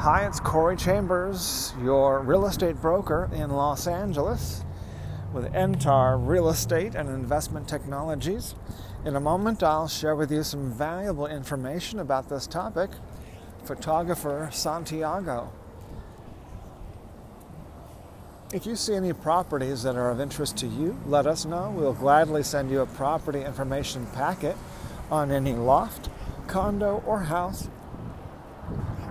Hi, it's Corey Chambers, your real estate broker in Los Angeles with Entar Real Estate and Investment Technologies. In a moment, I'll share with you some valuable information about this topic photographer Santiago. If you see any properties that are of interest to you, let us know. We'll gladly send you a property information packet on any loft, condo, or house,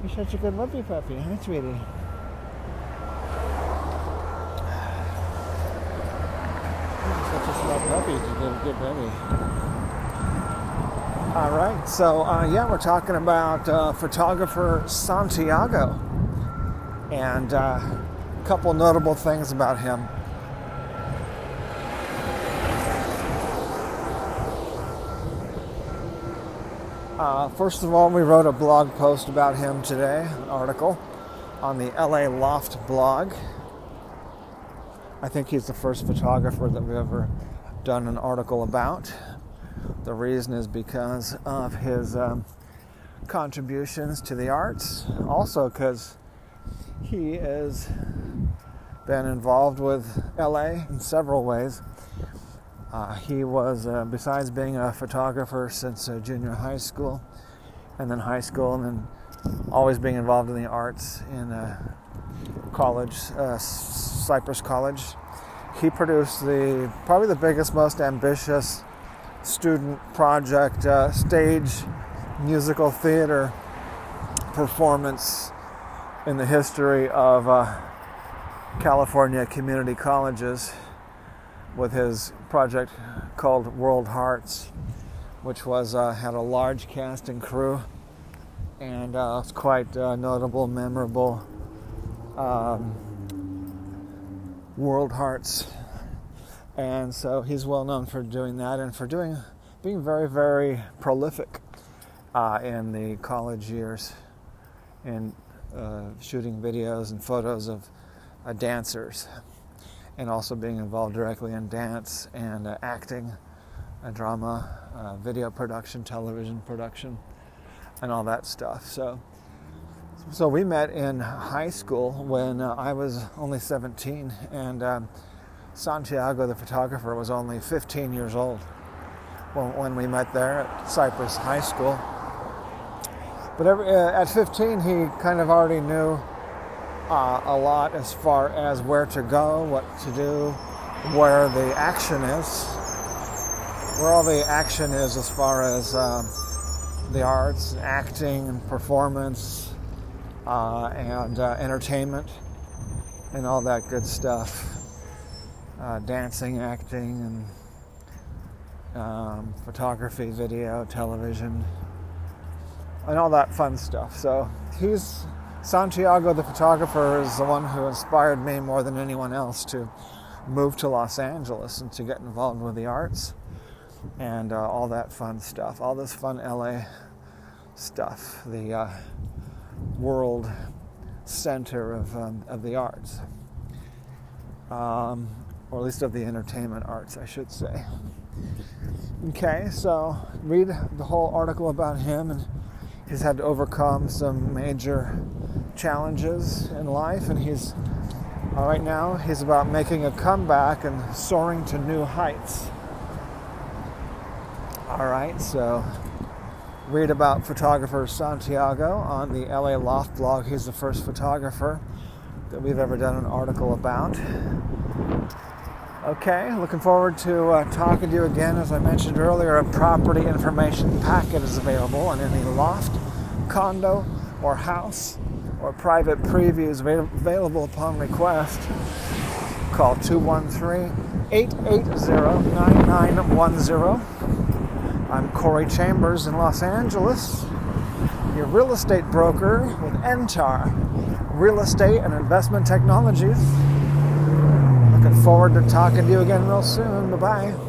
You're such a good puppy puppy, huh, sweetie? Such a small puppy. You're a good, baby. All right, so uh, yeah, we're talking about uh, photographer Santiago and uh, a couple notable things about him. Uh, first of all, we wrote a blog post about him today, an article on the LA Loft blog. I think he's the first photographer that we've ever done an article about. The reason is because of his um, contributions to the arts, also because he has been involved with LA in several ways. Uh, he was, uh, besides being a photographer since uh, junior high school, and then high school, and then always being involved in the arts in uh, college, uh, Cypress College. He produced the probably the biggest, most ambitious student project uh, stage musical theater performance in the history of California community colleges with his project called World Hearts, which was uh, had a large cast and crew, and uh, it's quite uh, notable, memorable. Um, World Hearts, and so he's well known for doing that and for doing being very very prolific uh, in the college years in uh, shooting videos and photos of uh, dancers and also being involved directly in dance and uh, acting, uh, drama, uh, video production, television production, and all that stuff. So, so we met in high school when uh, I was only 17, and um, Santiago, the photographer, was only 15 years old when, when we met there at Cypress High School. But every, uh, at 15, he kind of already knew uh, a lot as far as where to go, what to do, where the action is, where all the action is as far as uh, the arts, acting, and performance, uh, and uh, entertainment, and all that good stuff. Uh, dancing, acting, and um, photography, video, television, and all that fun stuff. So he's Santiago, the photographer, is the one who inspired me more than anyone else to move to Los Angeles and to get involved with the arts and uh, all that fun stuff, all this fun LA stuff, the uh, world center of, um, of the arts, um, or at least of the entertainment arts, I should say. Okay, so read the whole article about him and he's had to overcome some major challenges in life, and he's uh, right now he's about making a comeback and soaring to new heights. All right, so read about photographer Santiago on the LA Loft blog. He's the first photographer that we've ever done an article about. Okay, looking forward to uh, talking to you again. As I mentioned earlier, a property information packet is available on any loft, condo, or house or private previews available upon request. Call 213 880 9910. I'm Corey Chambers in Los Angeles, your real estate broker with Entar real estate and investment technologies. Looking forward to talking to you again real soon. Bye bye.